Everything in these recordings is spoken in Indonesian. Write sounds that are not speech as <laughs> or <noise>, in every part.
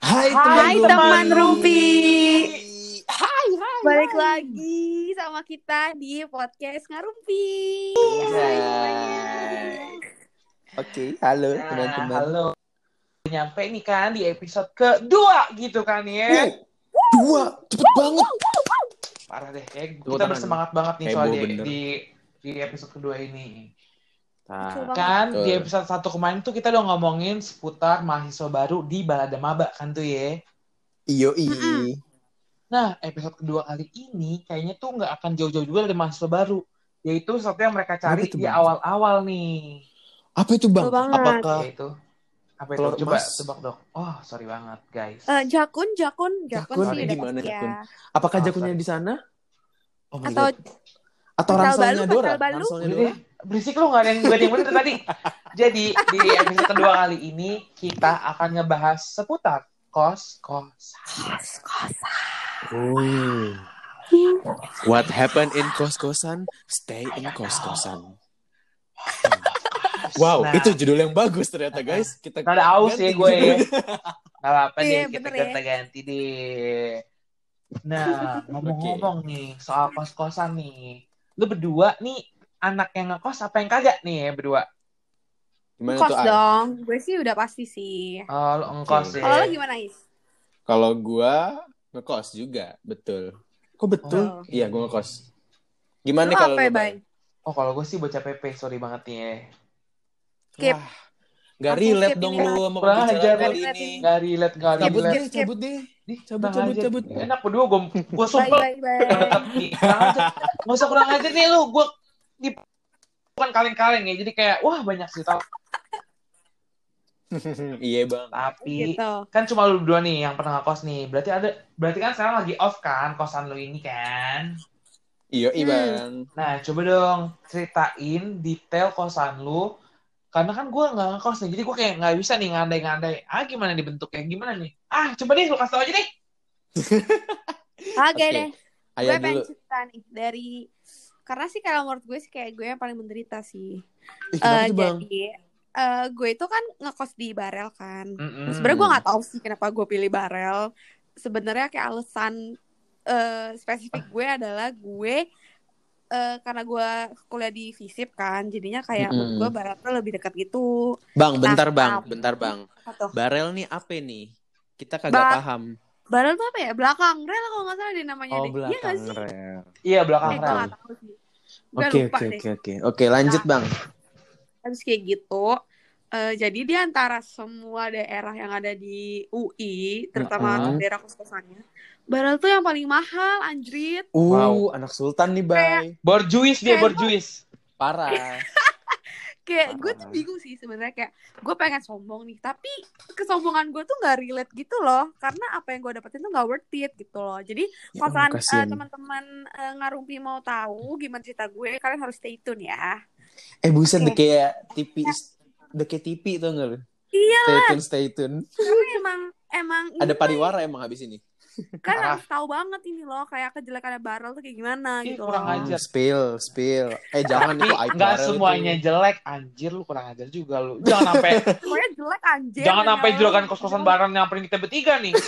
Hai, Hai teman teman Rumpi. Rumpi. Hai, hai. Balik lagi sama kita di podcast Ngarumpi. Hai. Oke, halo Nah, teman-teman. halo. Nyampe nih kan di episode kedua gitu kan ya. Dua, cepet banget. Parah deh, kayak kita bersemangat banget nih Heboh soal di, bener. di di episode kedua ini. Nah. Kan Betul. di episode satu kemarin tuh kita udah ngomongin seputar mahasiswa baru di Balada Maba kan tuh ya. iyo Mm-mm. Nah, episode kedua kali ini kayaknya tuh nggak akan jauh-jauh juga dari mahasiswa baru. Yaitu sesuatu yang mereka cari itu, di awal-awal nih. Apa itu bang? Betul. Apakah Yaitu apa itu? Telur Coba tebak dong. Oh, sorry banget, guys. Eh, jakun, jakun, jakun, Jakun, sih gimana pasti jakun? ya. apakah Oh, jakunnya sorry. di sana? Oh my Atau god. Atau balu, Dora? Udah Dora? Berisik lu gak ada yang, gak ada yang bener tadi. Jadi di episode kedua kali ini kita akan ngebahas seputar kos kos. Oh. What happened in kos-kosan, stay in kos-kosan. Wow, Nah, itu judul yang bagus ternyata guys. Kita Nggak ada aus ya ganti gue ya. <laughs> Gak apa-apa Iya, deh, kita ya. ganti-ganti deh. Nah, <laughs> ngomong-ngomong nih soal kos-kosan nih. Lu berdua nih anak yang ngekos apa yang kagak nih ya berdua? Gimana Kos tuh? Dong. Gue sih udah pasti sih. Oh, lu ngekos Oke. ya. Kalau lo gimana, Is? Kalau gua ngekos juga, betul. Kok betul? Oh. Iya, gua ngekos. Gimana Lo nih kalau apa ya, Bay? Oh, kalau gue sih bocah PP, sorry banget nih ya. Skip. Wah, Gak relate dong lu sama Kurang pembicaraan ajar, kali relate ini. Gak relate, gak Cabut relate. deh, cabut deh. Nih, Cabut, cabut, ajar. cabut. Enak berdua, gue gue Bye, sumpah. bye, bye. Ajar. Nggak usah kurang ajar nih lu, gue di bukan kaleng-kaleng ya, jadi kayak wah banyak sih tau. <laughs> iya, Bang. Tapi Gitu. kan cuma lu berdua nih yang pernah ngekos nih. Berarti ada, berarti kan sekarang lagi off kan kosan lu ini kan. Iya, Hmm. Bang. Nah, coba dong ceritain detail kosan lu. Karena kan gue nggak ngekos nih, jadi gue kayak nggak bisa nih ngandai-ngandai. Ah, gimana nih bentuknya? Gimana nih? Ah, coba deh lu kasih tau aja deh. Oke <laughs> Oke. deh. Ayah gue pengen cerita nih dari karena sih kalau menurut gue sih kayak gue yang paling menderita sih. Eh, Bang? jadi eh, gue itu kan ngekos di Barel kan. Mm-mm. Sebenarnya gue nggak tahu sih kenapa gue pilih Barel. Sebenarnya kayak alasan eh, spesifik gue adalah gue eh, karena gue kuliah di FISIP kan, jadinya kayak menurut gue Barel tuh lebih dekat gitu. Bang, bentar, Nah, Bang. Bentar, Bang. Barel nih apa nih? Kita kagak Ba- paham. Barel tuh apa ya? Belakang rel kalau nggak salah deh namanya Oh, deh. Iya nggak belakang sih? rel. Iya, belakang Eh, rel. Oke, oke, oke, oke. Oke, lanjut, Bang. Habis kayak gitu, eh, jadi di antara semua daerah yang ada di UI, terutama Mm-mm. daerah kos-kosannya, Barel tuh yang paling mahal, anjrit. Uh, Wow. anak sultan nih, Bay. Borjuis dia, Kayak borjuis. <laughs> Parah. Kayak gue tuh Parah. bingung sih sebenarnya kayak gue pengen sombong nih, tapi kesombongan gue tuh nggak relate gitu loh, karena apa yang gue dapetin tuh nggak worth it gitu loh. Jadi Ya kalau kalian, kasihan. teman-teman eh, ngarumpi mau tahu gimana cerita gue, kalian harus stay tune ya. Eh, buset, Oke. deh kayak TV, udah kayak TV tuh nggak lu? Iya, Stay tune, stay tune. karena emang emang Ada ini pariwara emang habis ini. Kan harus tahu banget ini loh kayak kejelekannya Barel tuh kayak gimana Ih, gitu kurang loh. ajar. Spill, spill. Eh, jangan itu aib nggak semuanya itu. jelek, anjir lu kurang ajar juga lu. Jangan sampai <laughs> Pokoknya jelek anjir. jangan demi sampai Allah. juragan kos-kosan barang nyamperin kita bertiga nih. <laughs>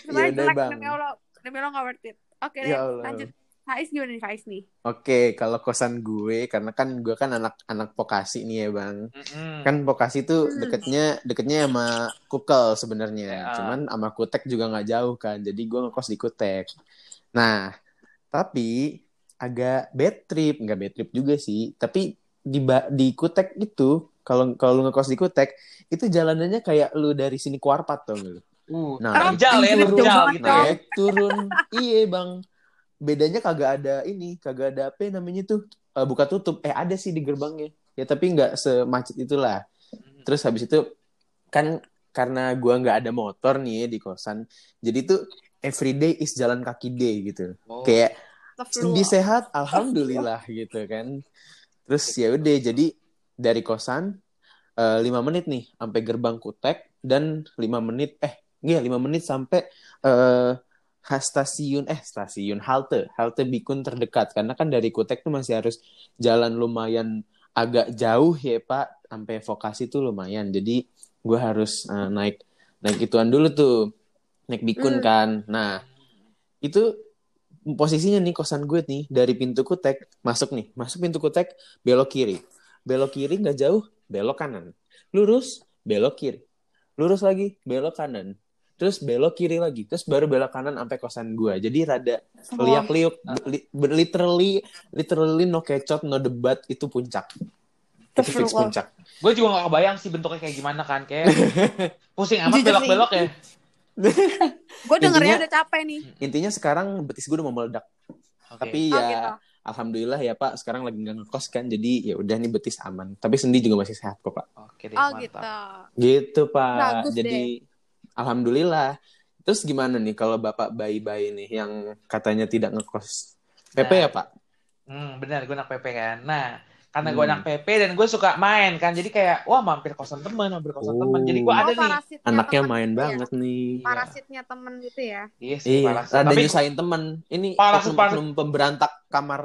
Sebenarnya Ya udah, jelek Bang. demi Allah, demi Allah nggak worth it. Oke Ya deh, Allah. lanjut. Faiz gimana nih Faiz nih? Oke, kalau kosan gue, karena kan gue kan anak-anak vokasi nih ya, Bang. Mm-mm. Kan vokasi tuh Hmm. deketnya deketnya sama Kukel sebenarnya. Ya. Cuman sama Kutek juga nggak jauh kan. Jadi gue ngekos di Kutek. Nah, tapi agak bad trip, nggak bad trip juga sih. Tapi di di Kutek itu kalau kalau lu ngekos di Kutek itu jalanannya kayak lu dari sini ke Warpat tuh lu. Uh, Nah, terjal ya, terjal banget gitu ya. Naik turun. iya, Bang. Bedanya kagak ada ini, kagak ada apa namanya tuh eh, buka tutup. Eh ada sih di gerbangnya. Ya tapi nggak semacet itulah. Terus habis itu kan karena gua nggak ada motor nih di kosan. Jadi tuh everyday is jalan kaki day gitu. Oh. Kayak lebih sehat alhamdulillah gitu kan. Terus ya udah jadi dari kosan eh, lima menit nih sampai gerbang kutek dan lima menit eh Iya, lima menit sampai eh ha- stasiun eh stasiun halte. Halte Bikun terdekat. Karena kan dari Kutek tuh masih harus jalan lumayan agak jauh ya Pak. Sampai vokasi tuh lumayan. Jadi gue harus eh, naik naik ituan dulu tuh. Naik bikun Hmm. kan. Nah itu posisinya nih kosan gue nih dari pintu kutek masuk nih. Masuk pintu kutek belok kiri. Belok kiri nggak jauh belok kanan. Lurus belok kiri. Lurus lagi belok kanan terus belok kiri lagi terus baru belok kanan sampai kosan gue jadi rada liak liuk literally literally no kecot no debat itu puncak itu fix puncak Gue juga gak kebayang sih bentuknya kayak gimana kan. Kayak <laughs> pusing amat Jujur sih. belok-belok ya. <laughs> Gue dengernya Intinya- udah capek nih. intinya sekarang betis gue udah mau meledak Oke. tapi Oh, ya gitu. alhamdulillah ya pak sekarang lagi nggak ngekos kan jadi ya udah nih betis aman tapi sendi juga masih sehat kok pak Oke deh, Oh mantap. gitu. gitu pak Bagus jadi alhamdulillah terus gimana nih kalau bapak bayi-bayi nih yang katanya tidak ngekos PP Nah. ya pak Hmm, benar, gue anak PP kan. Nah, karena gue Hmm. anak PP dan gue suka main kan, jadi kayak wah mampir kosan teman, mampir kosan Oh. teman. Jadi gue ada Oh, nih. anaknya temen main gitu ya? banget nih Parasitnya temen gitu ya. Iya sih, Iya, parasit. ada Tapi, nyusahin temen. Ini Parasit- parasit. pemberantak kamar.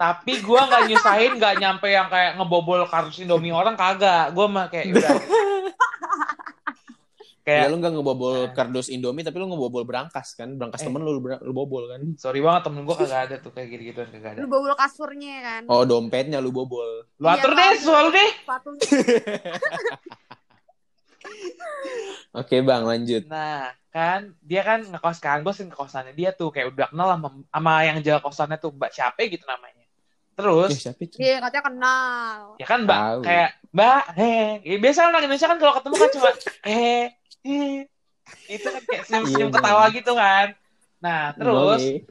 tapi gue nggak nyusahin, nggak nyampe yang kayak ngebobol kardus Indomie orang kagak. Gue mah kayak udah. <laughs> Ya kayak lu gak ngebobol Nah. kardus Indomie, tapi lu ngebobol berangkas kan. Berangkas Eh. temen lu, lu, bobol kan. sorry banget temen gue kagak ada tuh kayak gitu-gituan kagak ada. Lu bawa kasurnya kan. Oh dompetnya lu bobol. Lu atur deh, soal deh. <laughs> Oke bang, lanjut. Nah, kan dia kan ngekos kan, gue sering ke kosannya dia tuh kayak udah kenal sama, sama yang jaga kosannya tuh Mbak siapa gitu namanya. Terus Eh, siapa itu? Iya katanya kenal. ya kan Mbak kayak Mbak, heh, ya, biasa orang Indonesia kan kalau ketemu kan cuma <laughs> eh, eh, itu kan kayak senyum-senyum Iya, ketawa gitu kan. Nah, terus Oke.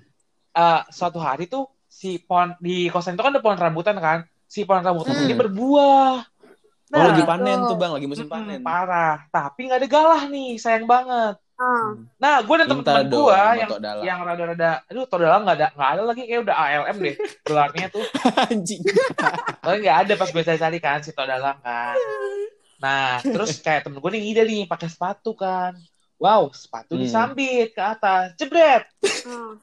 eh, suatu hari tuh si pohon di kosan itu kan ada pohon rambutan kan, si pohon rambutan Hmm. ini berbuah. Oh lagi Nah, panen tuh. bang, lagi musim mm-mm, panen. parah. Tapi nggak ada galah nih, sayang banget. Ah. Nah, gue dan dong, gue yang Dalam. yang rada-rada, aduh, tau dalam nggak ada, nggak ada lagi kayak udah ALM deh gelarnya tuh. <laughs> Anjing. Soalnya nggak ada pas gue cari-cari kan si tau dalam kan. <laughs> Nah, <laughs> terus kayak temen gue nih ide nih pakai sepatu kan. Wow, sepatu Hmm. disambit ke atas, jebret. Ah.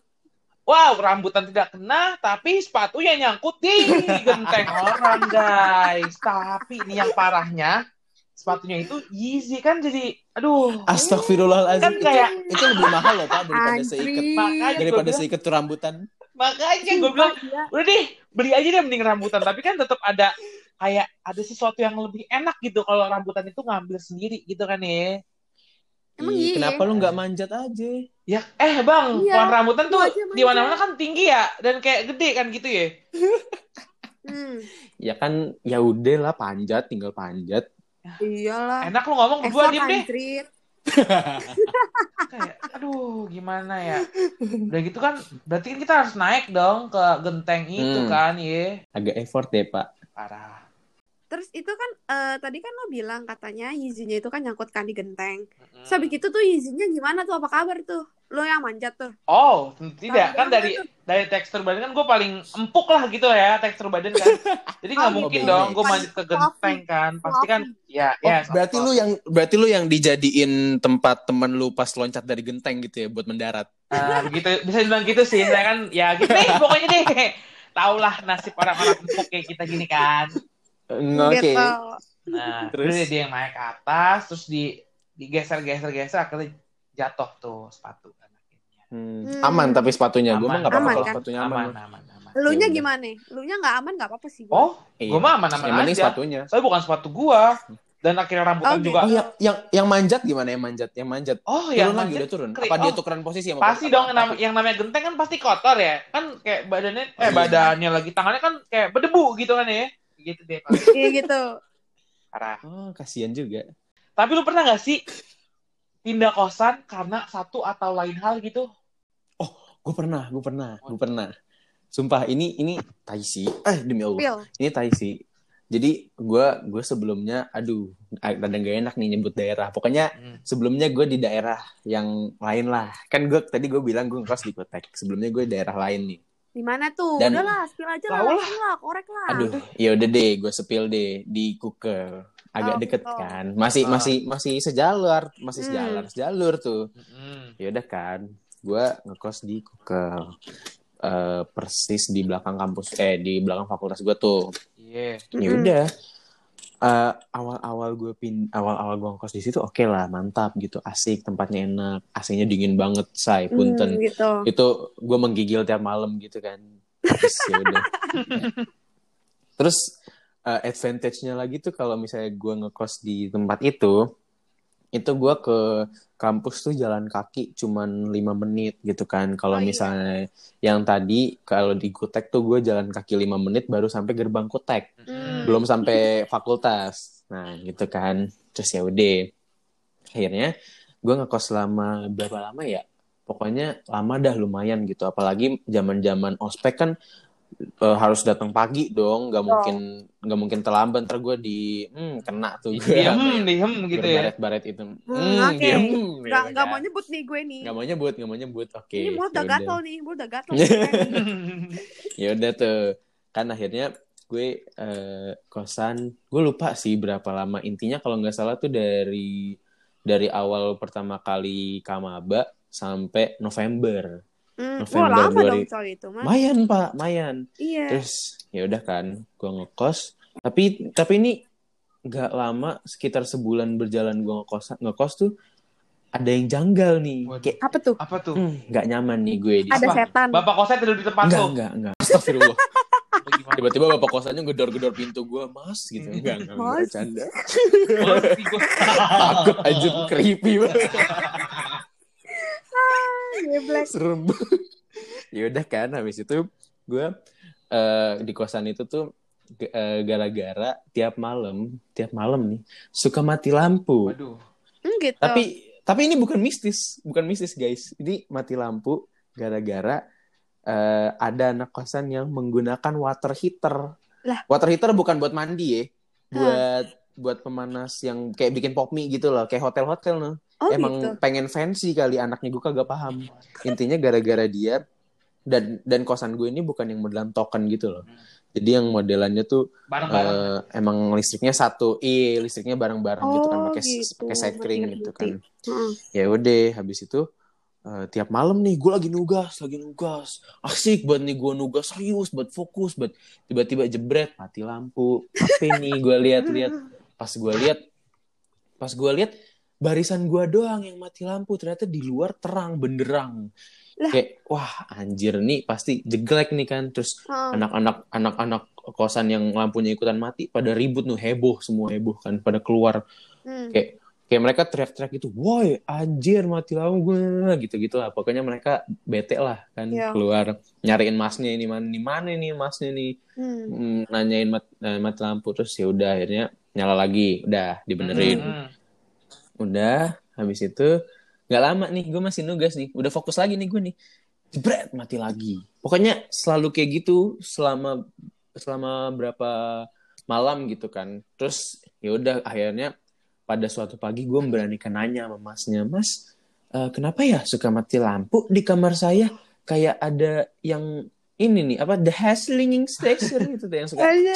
Wow, rambutan tidak kena, tapi sepatunya nyangkut di genteng orang, guys. Tapi ini yang parahnya, sepatunya itu Yeezy kan jadi, aduh. Astagfirullahaladzim. Kan Itu, kayak- itu lebih mahal loh pak daripada Anjir. seikat Makanya daripada bilang, seikat rambutan. makanya gue bilang, udah deh, beli aja deh mending rambutan. Tapi kan tetap ada kayak ada sesuatu yang lebih enak gitu kalau rambutan itu ngambil sendiri gitu kan ya. Emang Ih, iya? kenapa lu nggak manjat aja? Ya, eh bang, Iya, pohon rambutan tuh di mana-mana kan tinggi ya dan kayak gede kan gitu ya. Hmm. Ya kan, ya udah lah panjat, tinggal panjat. Iyalah. Enak lu ngomong berdua diem deh. <laughs> Kayak, aduh, gimana ya? Udah gitu kan, berarti kan kita harus naik dong ke genteng itu Hmm. kan, ya. Agak effort ya pak. Parah. Terus itu kan eh, tadi kan lo bilang katanya Yeezy-nya itu kan nyangkut kan di genteng. Mm-mm. Terus habis itu tuh Yeezy-nya gimana tuh? Apa kabar tuh? Lo yang manjat tuh. Oh, tidak kan dari dari tekstur badan kan gue paling empuk lah gitu ya tekstur badan kan. <laughs> Jadi nggak Oh, mungkin gitu. dong gue Fluffy. manjat ke genteng kan. Pasti kan ya Oh, ya. berarti lu yang berarti lu yang dijadiin tempat temen lu pas loncat dari genteng gitu ya buat mendarat. Nah, begitu bisa dibilang gitu sih. Saya kan ya gitu deh pokoknya deh. <laughs> Taulah nasib orang-orang empuk kayak kita gini kan. Oke. Gitu. Nah, <laughs> Terus? terus dia yang naik ke atas, terus di digeser-geser-geser akhirnya jatuh tuh sepatu akhirnya. Hmm. Hmm. Aman tapi sepatunya. Gue mah nggak apa-apa kan? sepatunya aman. Aman, aman, aman. Lu nya Ya udah. gimana? Lu nya nggak aman nggak apa-apa sih. gua. Oh, Iya. gue mah aman-aman Yang penting aja. sepatunya. Saya bukan sepatu gua. Dan akhirnya rambutan Oh, juga. Oh yang yang yang manjat gimana yang manjat? Yang manjat. Oh, Turun yang lagi manjat udah turun. kri- Apa dia oh, tukeran posisi sama Pasti apa- dong yang, yang namanya genteng kan pasti kotor ya. Kan kayak badannya eh Iya. badannya lagi tangannya kan kayak berdebu gitu kan ya. Gitu deh. Pak. Iya gitu. Parah. Oh, kasihan juga. Tapi lu pernah gak sih pindah kosan karena satu atau lain hal gitu? Gue pernah, gue pernah, gue pernah. Sumpah ini ini tai sih. Eh demi Allah. Pil. Ini tai sih. Jadi gue gue sebelumnya, aduh, rada gak enak nih nyebut daerah. Pokoknya Hmm. sebelumnya gue di daerah yang lain lah. Kan gue tadi gue bilang gue ngekos di Kotek. Sebelumnya gue di daerah lain nih. Di mana tuh? Dan- Udah lah, spill aja lah, lah. lah, korek lah. Aduh, ya udah deh, gue sepil deh di Kukel. Agak Oh, deket gitu. kan. Masih Ah. masih masih sejalur, masih Hmm. sejalan, sejalur tuh. Mm-mm. Ya udah kan, gue ngekos di Kukel. Eh, persis di belakang kampus eh di belakang fakultas gue tuh Iya. ya Mm-mm. udah eh, awal-awal gue pin awal-awal gue ngekos di situ oke lah mantap gitu asik tempatnya enak AC-nya dingin banget say punten Hmm, gitu. itu gue menggigil tiap malam gitu kan terus ya udah <laughs> terus uh, advantage-nya lagi tuh kalau misalnya gue ngekos di tempat itu itu gue ke kampus tuh jalan kaki cuman lima menit gitu kan. Kalau Oh, iya. misalnya yang tadi kalau di Kutek tuh gue jalan kaki lima menit baru sampai gerbang Kutek. Hmm. belum sampai fakultas. Nah gitu kan. Terus ya udah. Akhirnya gue ngekos selama berapa lama ya? Pokoknya lama dah lumayan gitu. Apalagi zaman zaman ospek kan eh, harus datang pagi dong nggak Oh. mungkin nggak mungkin terlambat ntar gue di hmm, kena tuh gue Diem, diem gitu ya. baret itu Hmm, hmm, oke. diem, Nggak gitu nggak kan. mau nyebut nih gue nih. nggak mau nyebut nggak mau nyebut oke Ini mulut udah gatel <laughs> nih, mulut udah gatel. ya udah tuh kan akhirnya gue eh, kosan gue lupa sih berapa lama intinya kalau nggak salah tuh dari dari awal pertama kali kamaba sampai November Hmm, November wah lama 2000. dong coy itu mah. mayan pak mayan Iya. terus ya udah kan gue ngekos tapi tapi ini nggak lama sekitar sebulan berjalan gue ngekos ngekos tuh ada yang janggal nih Waduh. kayak Apa tuh? Apa tuh? hmm, nggak nyaman nih gue di Ada Apa? setan. Bapak kosnya tidur di tempat enggak lu. enggak enggak astagfirullah Oh, gimana? tiba-tiba bapak kosannya gedor-gedor pintu gue mas gitu enggak enggak, enggak Mas. bercanda gua- takut aja creepy banget Geblek. serem ya udah kan habis itu gue eh, di kosan itu tuh eh, gara-gara tiap malam tiap malam nih suka mati lampu Waduh. Hmm, gitu. tapi tapi ini bukan mistis bukan mistis guys ini mati lampu gara-gara eh, ada anak kosan yang menggunakan water heater Lah. water heater bukan buat mandi ya buat buat pemanas yang kayak bikin pop mie gitu loh kayak hotel-hotel loh oh emang gitu. pengen fancy kali anaknya gue kagak paham. Intinya gara-gara dia dan dan kosan gue ini bukan yang modelan token gitu loh. Jadi yang modelannya tuh Bareng-bareng. eh, emang listriknya satu iya listriknya bareng-bareng gitu kan Oh, pakai gitu. pakai Ngerti, gitu kan. Heeh. ya udah habis itu eh, tiap malam nih gue lagi nugas lagi nugas. Asik buat nih gue nugas serius buat fokus buat tiba-tiba jebret mati lampu. Apa nih gue lihat-lihat <laughs> pas gue lihat pas gue lihat barisan gue doang yang mati lampu ternyata di luar terang benderang Lah. kayak wah anjir nih pasti jeglek nih kan terus anak-anak anak-anak kosan yang lampunya ikutan mati pada ribut nuh heboh semua heboh kan pada keluar Hmm. kayak kayak mereka teriak-teriak gitu, woi anjir mati lampu gue gitu-gitu lah. Pokoknya mereka bete lah kan Iya. keluar nyariin masnya ini mana nih mana nih masnya nih Hmm. Hmm, nanyain mat, eh, mati lampu terus ya udah akhirnya nyala lagi, udah dibenerin, Hmm. udah habis itu nggak lama nih gue masih nugas nih, udah fokus lagi nih gue nih, jebret mati lagi. Pokoknya selalu kayak gitu selama selama berapa malam gitu kan. Terus ya udah akhirnya pada suatu pagi gue memberanikan nanya sama masnya, Mas, eh, kenapa ya suka mati lampu di kamar saya? Kayak ada yang ini nih apa the haslinging station gitu tuh yang suka <laughs> Ada,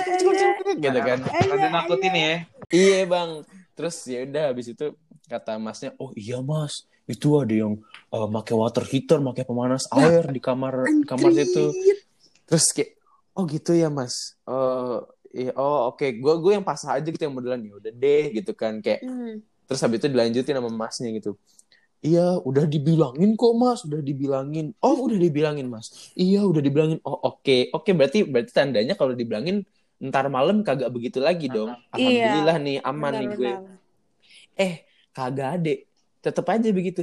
gitu kan. Ada nakutin ya. Iya bang. Terus ya udah habis itu kata masnya, oh iya mas, itu ada yang eh, pakai water heater, pakai pemanas air di kamar kamar situ. Terus kayak, oh gitu ya mas. Eh, iya, oh oke, gue gue yang pasrah aja gitu yang modelan ya udah deh gitu kan kayak. Hmm. Terus habis itu dilanjutin sama masnya gitu. Iya, udah dibilangin kok mas, udah dibilangin. Oh, udah dibilangin mas. Iya, udah dibilangin. Oh, oke, oke. Berarti berarti tandanya kalau dibilangin ntar malam kagak begitu lagi dong. Iya. Alhamdulillah nih aman nih gue. Benar-benar. Eh, kagak ade. Tetep aja begitu.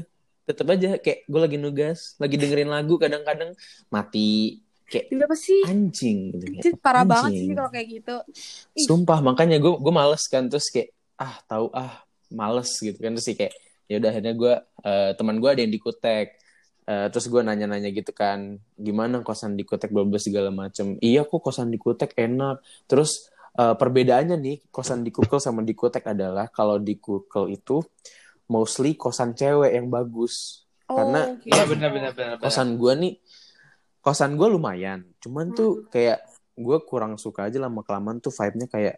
Tetep aja kayak gue lagi nugas, lagi dengerin lagu kadang-kadang mati kayak Kenapa sih? anjing gitu. Parah banget anjing. sih kalau kayak gitu. Sumpah makanya gue gue males kan terus kayak ah tahu ah males gitu kan terus sih kayak ya udah akhirnya gue eh, teman gue ada yang di Kutek Eh, terus gue nanya-nanya gitu kan gimana kosan di Kutek bla segala macem iya kok kosan di Kutek enak terus eh, perbedaannya nih kosan di Kukel sama di Kutek adalah kalau di Kukel itu mostly kosan cewek yang bagus Karena- gitu. Iya benar benar. benar. kosan gue nih kosan gue lumayan cuman tuh kayak gue kurang suka aja lama kelamaan tuh vibe-nya kayak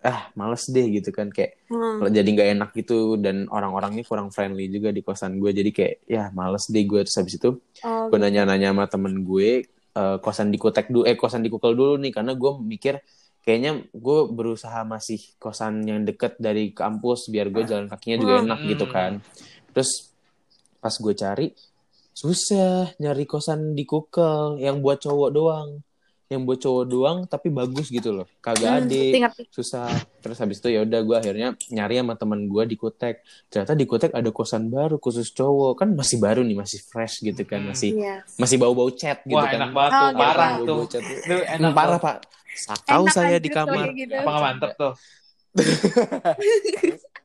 ah males deh gitu kan. Kayak Hmm. kalau jadi nggak enak gitu dan orang-orangnya kurang friendly juga di kosan gue. Jadi kayak ya males deh gue. Terus habis itu Oh, gue nanya-nanya sama temen gue eh, kosan di Kutek dulu eh kosan di Kukel dulu nih. Karena gue mikir kayaknya gue berusaha masih kosan yang deket dari kampus biar gue jalan kakinya juga Hmm. enak gitu kan. Terus pas gue cari susah nyari kosan di Kukel yang buat cowok doang yang buat cowok doang tapi bagus gitu loh kagak Hmm, ada ngerti-ngerti. susah terus habis itu ya udah gue akhirnya nyari sama teman gue di Kutek ternyata di Kutek ada kosan baru khusus cowok kan masih baru nih masih fresh gitu kan Hmm. masih Iya. masih bau-bau cat gitu Wah, kan enak banget Oh, tuh, gitu. parah Bau-bau tuh. cat. Itu enak Hmm, parah pak sakau Enak saya di kalau kamar gitu. Apa nggak mantep tuh? <laughs>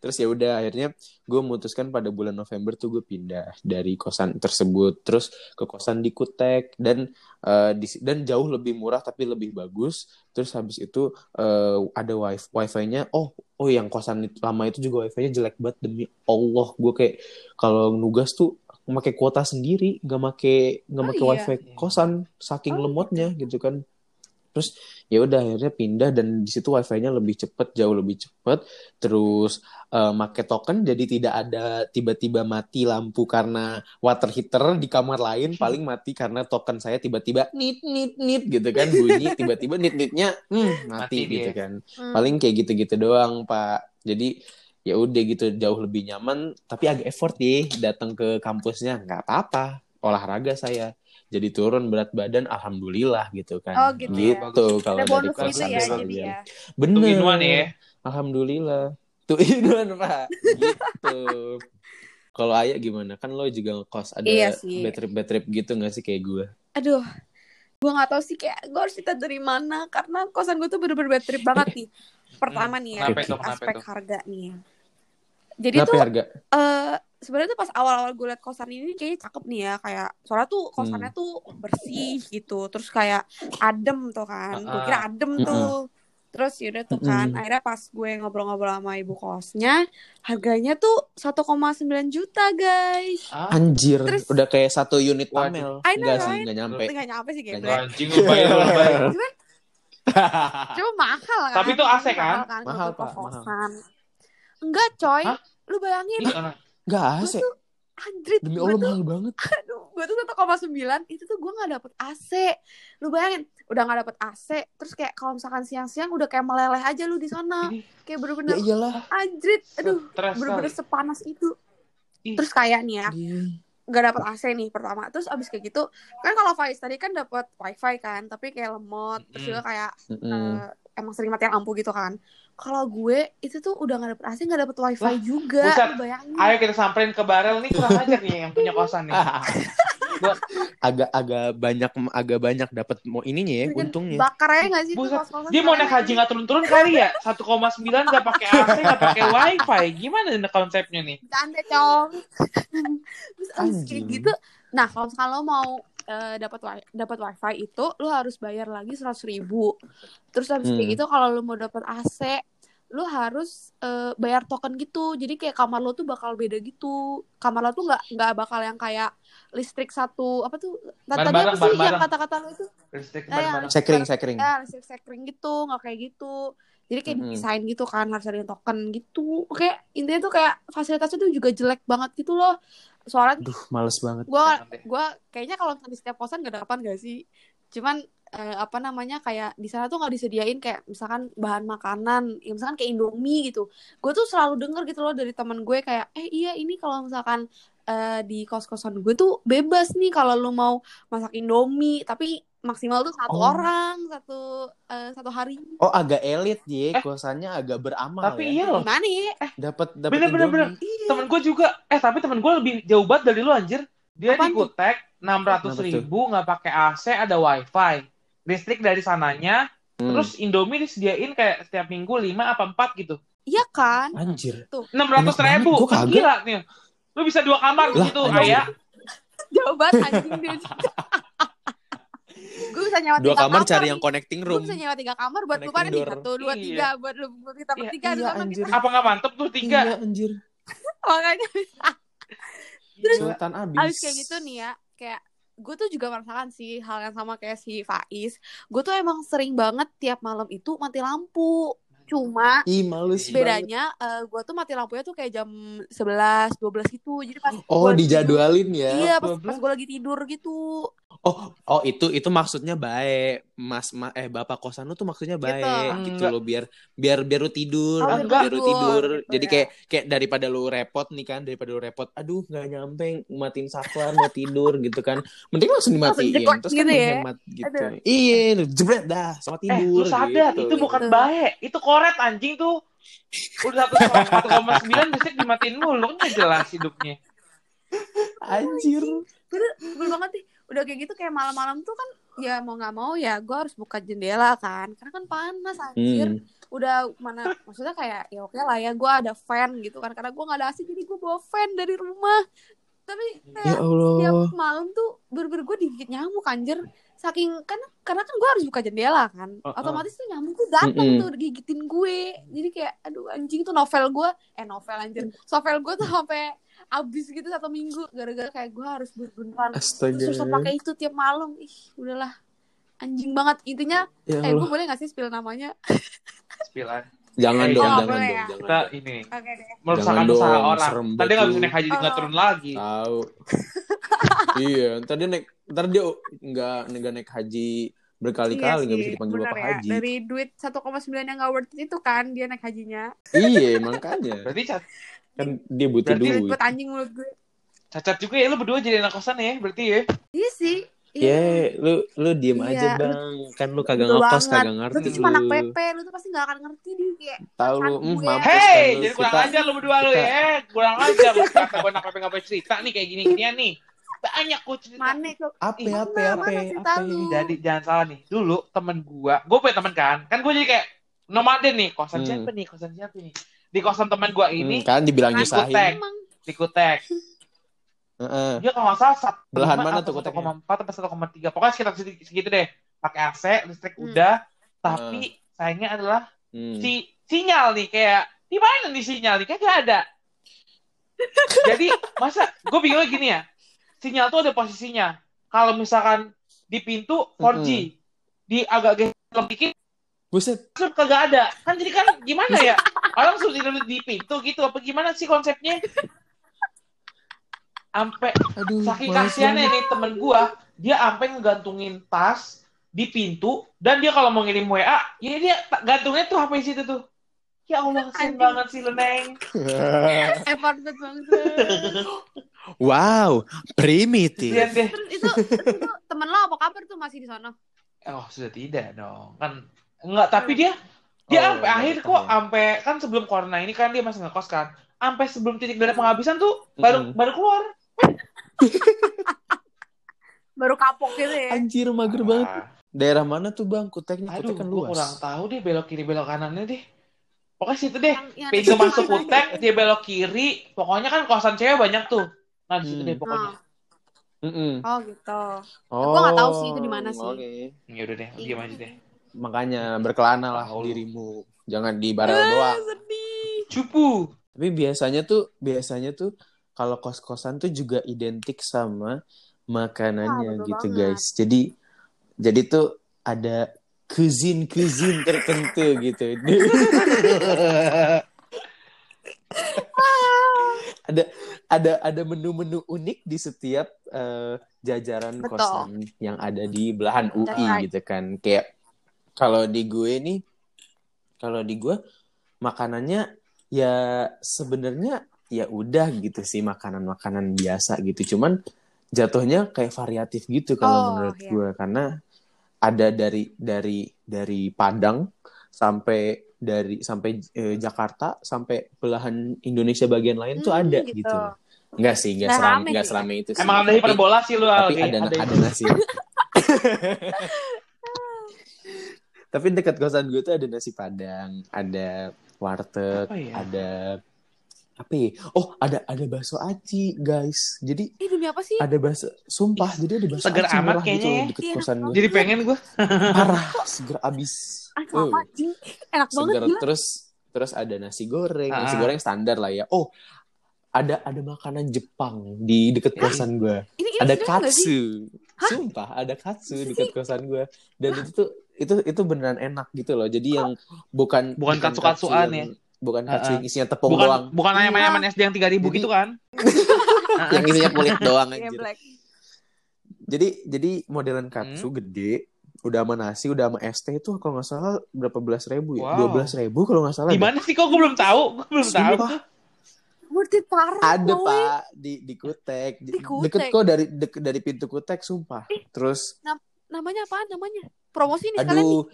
terus ya udah akhirnya gue memutuskan pada bulan November tuh gue pindah dari kosan tersebut terus ke kosan di Kutek. Dan eh, di- dan jauh lebih murah tapi lebih bagus. Terus habis itu eh, ada wifi wifi-nya oh oh yang kosan lama itu juga wifi-nya jelek banget demi Allah. Gue kayak kalau nugas tuh memakai kuota sendiri nggak make nggak Oh, make iya. wifi kosan saking Oh, lemotnya gitu kan terus ya udah akhirnya pindah dan di situ wifi-nya lebih cepet jauh lebih cepet. Terus eh, make token jadi tidak ada tiba-tiba mati lampu karena water heater di kamar lain. Paling mati karena token saya tiba-tiba nit nit nit gitu kan bunyi tiba-tiba nit nitnya hmm, mati, Mati gitu dia. kan. Hmm. paling kayak gitu-gitu doang pak. Jadi ya udah gitu jauh lebih nyaman. Tapi agak effort ya datang ke kampusnya. Nggak apa-apa. Olahraga saya jadi turun berat badan alhamdulillah gitu kan Oh, gitu ya. Gitu, kalau ada dari bonus gitu kosan ya jadi ya. bener inuan ya. alhamdulillah tuh inuan pak gitu kalau ayah gimana kan lo juga ngekos ada Iya sih. bad trip bad trip gitu nggak sih kayak gue Aduh, gue nggak tahu sih kayak gue harus cerita dari mana karena kosan gue tuh bener-bener bad trip banget nih. <laughs> Pertama nih ya, Kenapa itu? Aspek itu? harga nih ya. Jadi Kenapa tuh ya, harga eh sebenarnya tuh pas awal-awal gue liat kosan ini kayaknya cakep nih ya kayak soalnya tuh Hmm. kosannya tuh bersih gitu terus kayak adem tuh kan gue kira adem Mm-mm. tuh terus yaudah tuh kan Mm-mm. akhirnya pas gue ngobrol-ngobrol sama ibu kosnya harganya tuh 1,9 juta guys Ah, anjir Terus- udah kayak satu unit pamel I know, enggak sih enggak nyampe nggak nyampe sih Nggak kayak Wah, anjing <laughs> cuma mahal kan Tapi itu AC kan? Mahal, Pak, mahal. kosan. enggak coy Hah? lu bayangin Gue AC. tuh anjrit demi Allah mahal banget. aduh gue tuh 1,9 itu tuh gue nggak dapet AC. Lu bayangin udah nggak dapet AC terus kayak kalau misalkan siang-siang udah kayak meleleh aja lu di sana. Ini kayak ya bener-bener iyalah. anjrit aduh bener-bener sepanas itu. Ih. terus kayak nih ya Iya. nggak dapet AC nih pertama. Terus abis kayak gitu kan kalau Faiz tadi kan dapet wifi kan tapi kayak lemot terus Mm. juga kayak Mm-mm. eh, emang sering mati lampu gitu kan kalau gue itu tuh udah nggak dapet AC nggak dapet wifi Lah, juga buset. bayangin Ayo kita samperin ke Barel nih kurang ajar nih yang punya kosan nih. <laughs> agak agak banyak agak banyak dapat mau ininya ya untungnya bakar aja nggak sih Buset, Dia mau naik haji nggak turun-turun kali ya? 1,9 nggak pakai AC nggak pakai wifi. Gimana nih konsepnya nih? Canda cong. <laughs> Terus kayak Anjing. gitu. Nah kalau misalkan lo mau eh, dapat wi- dapat wifi itu lo harus bayar lagi seratus ribu. Terus abis kayak Hmm. gitu kalau lo mau dapat AC lo harus eh, bayar token gitu. Jadi kayak kamar lo tuh bakal beda gitu. Kamar lo tuh nggak nggak bakal yang kayak listrik satu apa tuh? Tadi Bareng-bareng, apa sih yang bareng-bareng. kata-kata lo itu? Listrik Nah, ya. sekring sekring Ya listrik sekring gitu, nggak kayak gitu. Jadi kayak Mm-mm. desain gitu kan harus ada token gitu. Kayak intinya tuh kayak fasilitasnya tuh juga jelek banget gitu loh. Soalnya Aduh, males banget. deh. gue kayaknya kalau di setiap kosan gak dapat gak sih cuman eh, apa namanya kayak di sana tuh nggak disediain kayak misalkan bahan makanan ya misalkan kayak indomie gitu gue tuh selalu denger gitu loh dari teman gue kayak eh iya ini kalau misalkan eh, di kos kosan gue tuh bebas nih kalau lu mau masak indomie tapi maksimal tuh satu Oh. orang satu eh, satu hari Oh, agak elit ya, Eh. kosannya agak beramal Tapi ya. iya loh. gimana ya Dapat dapat Bener, bener, bener. Temen gue juga. Eh tapi temen gue lebih jauh banget dari lu anjir. Dia Apaan di Kutek 600 Kenapa ribu nggak pakai AC ada wifi. Listrik dari sananya. Hmm. Terus Indomie disediain kayak setiap minggu 5 apa 4 gitu. iya kan anjir. 600 Enak ribu. banget, gua Kan kaget. gila nih. Lu bisa dua kamar Lah, gitu anjir. ayah. jauh banget anjing <laughs> gue bisa nyewa Dua tiga kamar cari yang connecting Gue room. bisa nyewa tiga kamar buat lu pada satu dua Iya. tiga buat lu buat kita Iya, bertiga di iya, anjir. kita Apa nggak mantep tuh tiga? Iya, anjir. <laughs> makanya Terus Sultan abis. abis kayak gitu nih ya kayak gue tuh juga merasakan sih hal yang sama kayak si Faiz gue tuh emang sering banget tiap malam itu mati lampu cuma Ih, males banget. bedanya eh, gue tuh mati lampunya tuh kayak jam 11 12 gitu jadi pas Oh, gua lagi tidur- dijadwalin ya. iya pas, 12. pas gue lagi tidur gitu Oh, oh itu itu maksudnya baik, Mas ma, eh bapak kosan lu tuh maksudnya baik Gitu. gitu Enggak. loh biar biar biar lu tidur, Oh, biar biar lu tidur, gitu Jadi ya. kayak kayak daripada lu repot nih kan, daripada lu repot, aduh nggak nyampe matiin saklar mau tidur gitu kan. Mending langsung dimatiin jeplak terus kan gitu ya. menghemat gitu. Iya, jebret dah sama Eh, tidur. lu sadar gitu. itu bukan Gitu. baik, itu koret anjing tuh. Udah satu satu koma sembilan listrik dimatiin mulu kan nggak jelas hidupnya. Anjir. Bener, bener banget sih. Udah kayak gitu kayak malam-malam tuh kan ya mau nggak mau ya gue harus buka jendela kan. Karena kan panas anjir. Hmm. udah mana maksudnya kayak ya oke lah ya gue ada fan gitu kan. Karena gue nggak ada AC jadi gue bawa fan dari rumah. Tapi Ya kayak Allah. tiap malam tuh bener-bener gue digigit nyamuk anjir. Saking kan karena kan gue harus buka jendela kan. Uh-uh. otomatis tuh nyamuk tuh datang Mm-mm. tuh gigitin gue. Jadi kayak aduh anjing tuh novel gue eh novel anjir. Novel gue tuh sampai abis gitu satu minggu gara-gara kayak gue harus Astaga. terus susah pakai itu tiap malam ih udahlah anjing banget intinya Ya eh gue boleh gak sih spill namanya Spilan. Jangan Eh, dong, oh, jangan dong, ya? jangan. Kita dong. ini merusakkan usaha orang. serem Tadi nggak banget bisa naik haji nggak Oh. turun lagi. Tahu. <laughs> iya, ntar dia naik, ntar dia nggak nggak naik haji berkali-kali nggak bisa dipanggil Iya bapak ya. haji. dari duit 1,9 yang gak worth it itu kan dia naik hajinya Iya, makanya Berarti cat- kan dia butuh Berarti duit. buat anjing mulut gue cacat juga ya lu berdua jadi anak kosan ya berarti ya. iya sih Ya, lu lu diem Iya, aja lu- bang. Kan lu kagak ngekos, kagak lu ngerti tuh cuma anak PP lu tuh pasti gak akan ngerti dia kayak Tahu lu, Kan hmm, gue. mampus kan Hei, lu. jadi kurang Kita- ajar lu berdua lu kita- ya. Kurang ajar lu kata gue anak apa ngapain cerita nih kayak gini-ginian nih. Banyak gue cerita. mana tuh Apa, apa, mana, apa, apa. lu? Jadi jangan salah nih. Dulu temen gua, gua punya temen kan. Kan gua jadi kayak nomaden nih. Kosan Hmm. siapa nih? Kosan siapa nih? Di kosan temen gua ini, Hmm, kan dibilang nyusahin. kutek. di Kutek. Heeh. Dia kalau nggak salah satu Belahan mana tuh Kuteknya? 1,4 atau 1,3. Pokoknya sekitar segitu, segitu deh. Pakai AC, listrik Hmm. udah. Tapi sayangnya adalah Hmm. si sinyal nih kayak di mana nih sinyal nih? Kayak gak ada. <laughs> Jadi masa gue bingungnya gini ya. Sinyal tuh ada posisinya. Kalau misalkan di pintu 4G, di agak geser dikit Buset. Kagak ada. Kan jadi kan gimana ya? Orang suruh tidur di pintu gitu apa gimana sih konsepnya? Sampai Aduh, saking kasihannya nih temen gua, dia sampai ngegantungin tas di pintu dan dia kalau mau ngirim WA, ya dia gantungnya tuh HP situ tuh. Ya Allah, kasihan banget sih lu, Neng. effort banget wow, primitif. Terus itu, itu temen lo apa kabar tuh masih di sana Oh, sudah tidak dong. Kan enggak, tapi dia dia Oh, sampai nggak akhir betah kok ya. sampai kan sebelum corona ini kan dia masih ngekos kan. Sampai sebelum titik darah penghabisan tuh baru Mm-mm. baru keluar. <laughs> baru kapok gitu ya Anjir, mager banget. Wah. Daerah mana tuh bang? Kuteknya, Aduh, kutek kan gue luas. kurang tahu deh belok kiri belok kanannya deh. Pokoknya situ deh. Yang- yang Pintu masuk kutek, gitu. dia belok kiri. Pokoknya kan kosan cewek banyak tuh. Nah, di situ Hmm. deh pokoknya. Mm-mm. oh gitu Oh, Gua nggak tahu sih itu di mana sih. Oke. Ya udah deh, diam aja deh. Makanya berkelana lah lu. dirimu. Jangan di barel doang. sedih Cupu. Tapi biasanya tuh biasanya tuh kalau kos-kosan tuh juga identik sama makanannya Ah, betul gitu banget. guys. Jadi jadi tuh ada cuisine-cuisine <laughs> tertentu gitu. <laughs> ada ada ada menu-menu unik di setiap eh, jajaran Betul. kosan yang ada di belahan UI right. gitu kan. Kayak kalau di gue nih kalau di gue makanannya ya sebenarnya ya udah gitu sih makanan-makanan biasa gitu. Cuman jatuhnya kayak variatif gitu kalau Oh, menurut iya. gue karena ada dari dari dari Padang sampai dari sampai eh, Jakarta sampai belahan Indonesia bagian lain tuh Hmm, ada gitu. gitu. Enggak sih, enggak Nah, seram, enggak sih. serame itu sih. Emang ada Tapi- hiperbola sih lu, tapi Aldi. ada ada nasi. <laughs> tapi dekat kosan gue tuh ada nasi padang, ada warteg, Apa ya? ada apa ya? Oh, ada ada bakso aci, guys. Jadi Ih, demi apa sih ada bakso sumpah, jadi ada bakso Seger aci amat murah gitu kayaknya loh ya. deket Iya, kosan gue. Jadi pengen gue. Parah, seger abis. sama Uh. anjing enak banget Seger gila terus terus ada nasi goreng, nasi Ah. goreng standar lah ya. Oh, ada ada makanan Jepang di deket kosan gue. ada katsu. Sumpah, ada katsu di dekat kosan gue. Dan itu tuh itu itu beneran enak gitu loh. Jadi yang bukan Bukan katsu-katsuan ya? Bukan katsu yang isinya tepung Bukan doang, bukan ayam-ayaman SD yang 3000 Jadi- gitu kan? <laughs> yang isinya kulit doang Iya, anjir. black jadi jadi modelan katsu gede udah sama nasi udah sama teh itu kalau nggak salah berapa belas ribu ya Wow. dua belas ribu kalau nggak salah Di deh. mana sih kok gue belum tahu? Gue belum tahu. Sumpah. Worth it parah. ada boy. pak di di kutek di, Di Kutek. deket kok dari deket dari pintu kutek sumpah terus Namanya apa? Namanya promosi nih aduh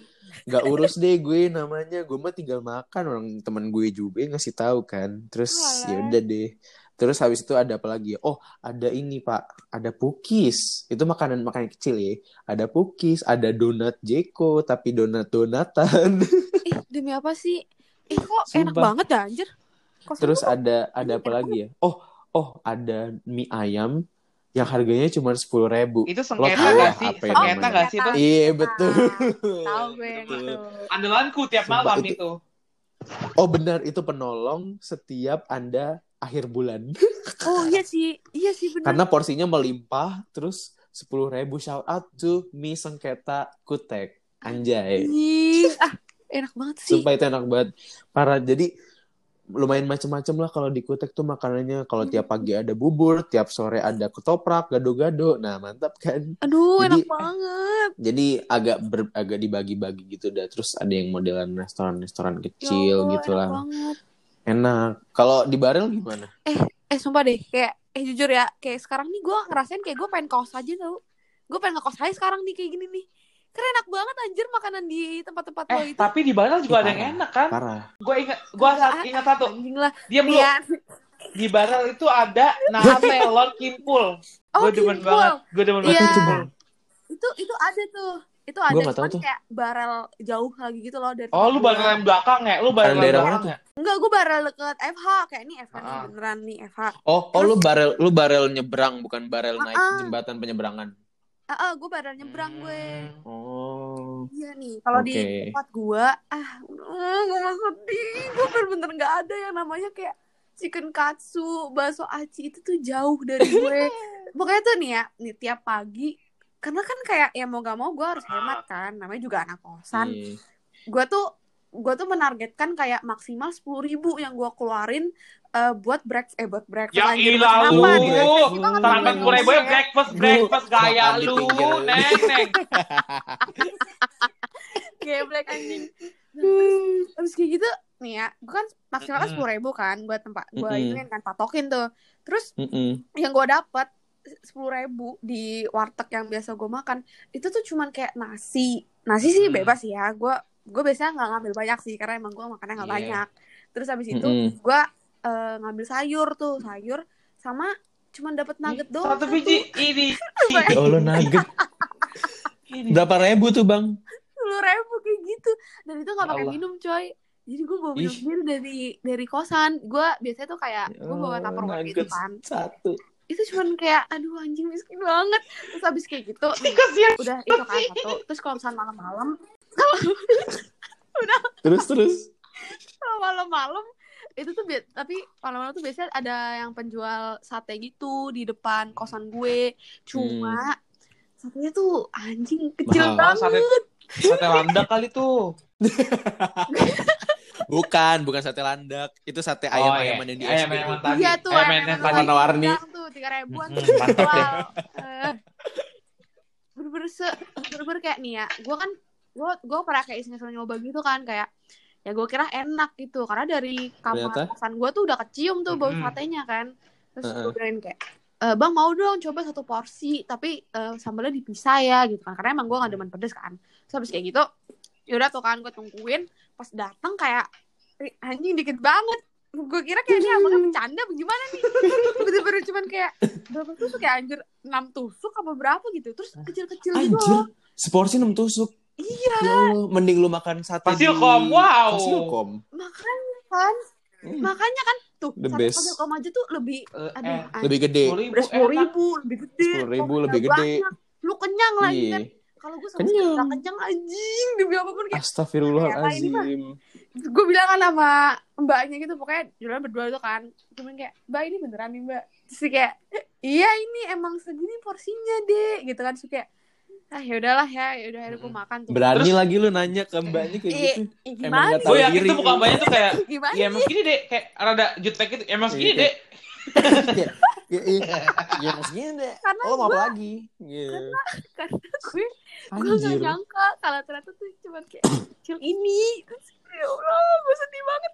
nggak urus deh gue namanya. Gue mah tinggal makan orang teman gue juga yang ngasih tahu kan. Terus ya udah deh. Terus habis itu ada apa lagi ya? oh ada ini pak. Ada pukis itu makanan makanan kecil ya. Ada pukis ada donat jeko tapi donat donatan. <laughs> Ih, demi apa sih? Ih, kok enak Sumpah. banget ya anjir. Kosan terus ada ada apa lagi ya? Oh oh ada mie ayam yang harganya cuma sepuluh ribu Itu sengketa lah sih? Sengketa nggak sih itu? iya betul <laughs> Tahu gue. Andalanku tiap Sumpah, malam itu- itu. Oh benar itu penolong setiap anda akhir bulan <laughs> Oh iya sih, iya sih benar. karena porsinya melimpah terus sepuluh ribu shout out to mie sengketa kutek anjay Anjing. Ah, enak banget sih. sumpah itu enak banget parah jadi lumayan macem-macem lah kalau di kutek tuh makanannya kalau tiap pagi ada bubur tiap sore ada ketoprak gado-gado nah mantap kan Aduh, Jadi- enak banget. <laughs> jadi agak ber- agak dibagi-bagi gitu dah terus ada yang modelan restoran-restoran Ya kecil Allah, gitu enak lah banget. enak kalau di barel gimana Eh, sumpah deh, kayak eh jujur ya, kayak sekarang nih gue ngerasain kayak gue pengen kos aja tau. Gue pengen ngekos aja sekarang nih kayak gini nih. Karena enak banget anjir makanan di tempat-tempat lo Eh, itu. tapi di Baral juga ada Ih, yang enak kan? parah Gue ingat, gue Enggak, ingat satu. Lah. Diam lu. Iya. Di Baral itu ada nama <laughs> telur kimpul. Oh, gue demen kimpul. banget. Gue demen banget Iya. kimpul. Itu itu ada tuh. Itu ada Gua cuman tuh. kayak barel jauh lagi gitu loh dari Oh, lu barel yang belakang ya? Lu barel Yang belakang mana ya? Enggak, gue barel deket FH kayak ini FH nih Ah. beneran nih FH. Oh, oh lu barel lu barel nyebrang bukan barel naik Ah-ah. jembatan penyeberangan. Ah, ah, gue barel nyebrang gue. Hmm. Oh. Iya nih, kalau di Oke. tempat gue, ah, uh, gue mau sedih. Gue bener-bener gak ada yang namanya kayak chicken katsu, bakso aci itu tuh jauh dari gue. <laughs> Pokoknya tuh nih ya, nih tiap pagi, karena kan kayak ya mau gak mau gue harus hemat kan, namanya juga anak kosan. Iya. Gue tuh gue tuh menargetkan kayak maksimal sepuluh ribu yang gue keluarin eh, buat break eh buat breakfast Ya ilah lu. Breakfast Breakfast Tangan namanya gue ribu ya breakfast, breakfast gaya lu. Neng, neng. <laughs> Geblek anjing. Terus, terus kayak gitu nih ya, gue kan maksimal kan sepuluh ribu kan buat tempat gue Mm-mm. ini kan patokin tuh. Terus Mm-mm. yang gue dapet sepuluh ribu di warteg yang biasa gue makan itu tuh cuman kayak nasi. Nasi sih Hmm. bebas ya. Gue gue biasanya nggak ngambil banyak sih karena emang gue makannya nggak Iya. banyak. Terus habis itu Mm-mm. gue eh, ngambil sayur tuh sayur sama cuman dapet nugget doang. Satu biji ini. Ya Allah nugget. Berapa ribu tuh, Bang? sepuluh ribu kayak gitu dan itu nggak pakai minum coy jadi gue bawa minum sendiri dari dari kosan gue biasanya tuh kayak Ya gue bawa Allah, tupperware gitu nuggets kan Satu. itu cuman kayak aduh anjing miskin banget terus habis kayak gitu nih, udah itu kan satu terus kalau misalnya malam-malam Terus terus. kalau malam-malam itu tuh bi- tapi malam-malam tuh biasanya ada yang penjual sate gitu di depan kosan gue cuma satenya tuh anjing kecil Mahal. Oh, sate, banget sate landak kali tuh. <laughs> Bukan, bukan sate landak. Itu sate Oh, ayam-ayaman iya. yang di Ayam-ayaman SD. tadi. iya tuh ayam ayam yang yang tadi. warna-warni. tuh tiga ribuan Hmm, tuh mantap deh. jual. Eh, bener-bener se bener-bener kayak nih ya gue kan gue gue pernah kayak iseng-iseng nyoba gitu kan kayak ya gue kira enak gitu. Karena dari kamar kosan gue tuh udah kecium tuh bau Mm-mm. satenya kan. Terus Heeh. gue bilangin kayak "Eh, bang mau dong coba satu porsi tapi eh, sambalnya dipisah ya gitu kan. Karena emang gue gak demen pedes kan. Terus habis kayak gitu yaudah tuh kan gue tungguin. Pas datang kayak "Ih, anjing dikit banget. Gue kira kayak ini abangnya bercanda gimana nih? <laughs> Bener-bener cuman kayak berapa tusuk ya anjir? 6 tusuk apa berapa gitu? Terus kecil-kecil gitu Anjir, loh. seporsi 6 tusuk. Iya Ya Allah, mending lu makan sate Fasilkom, wow. Fasilkom. makanya kan Hmm, makanya kan tuh The sate best. fasilkom aja tuh lebih Eh, aduh eh. Lebih gede. sepuluh ribu udah sepuluh enak. ribu lebih gede 10.000 porsinya lebih gede. banyak. lu kenyang lagi Iya. kan kalau gue sama Kenyang. sekali nggak kenyang anjing demi apa pun kayak Astagfirullahalazim. gue bilang kan sama mbaknya gitu pokoknya jualan berdua itu kan cuman kayak mbak ini beneran nih mbak terus kayak iya ini emang segini porsinya deh gitu kan terus kayak ah ya udahlah ya ya udah akhirnya gue makan tuh. Berani Terus- lagi lu nanya ke mbaknya kayak Iya, gitu. eh, Emang gimana nggak tahu Gue yakin tuh muka mbaknya tuh kayak gimana Ya emang segini dek Kayak rada jutek gitu <laughs> Emang segini Iya, dek ya, ya, ya maksudnya deh, Karena lo mau gua- apa lagi? Iya. karena gue gue gak nyangka kalau ternyata tuh cuma kayak kecil ini. terus ya Allah gue sedih banget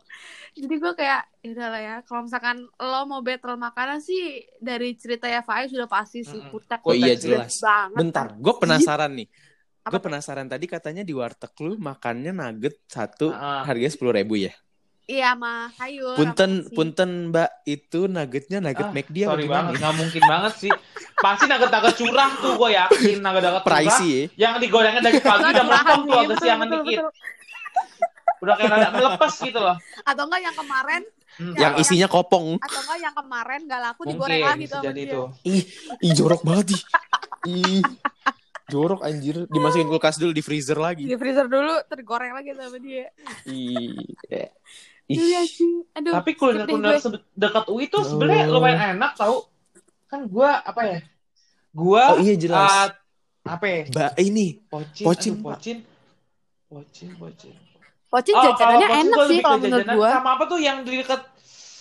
jadi gue kayak ya udahlah ya kalau misalkan lo mau battle makanan sih dari cerita ya Fai sudah pasti sih kutek Oh iya, jelas. banget Bentar, gue penasaran nih. Gue penasaran tadi katanya di warteg lu makannya nugget satu Ah. harganya sepuluh ribu ya. iya sama sayur Punten, punten mbak itu nuggetnya nugget Ah, McD apa Sorry gimana? banget, nggak mungkin banget sih. Pasti nugget-nugget curang tuh, gue yakin nugget-nugget curang. Pricey ya. Yang digorengnya dari pagi udah mentong tuh sih, agak siangan betul, dikit. betul. Udah kayak rada melepas gitu loh. atau enggak yang kemarin Hmm, Yang parah. isinya kopong. atau enggak yang kemarin gak laku mungkin digoreng lagi tuh jadi itu. Ih, ih jorok banget ih. Ih. Jorok anjir, dimasukin kulkas dulu di freezer lagi. di freezer dulu tergoreng lagi sama dia Ih. eh. iya Ih. sih aduh Tapi kuliner-kuliner dekat UI tuh sebenarnya Oh. lumayan enak tau. Kan gue apa ya? Gue Oh iya jelas. apa ya? Mbak ini Pocin, Pocin, aduh, pocin. Pocin, pocin. Pocin Oh, jajanannya kalau Pocin enak sih kalau menurut gue Sama apa tuh yang di dekat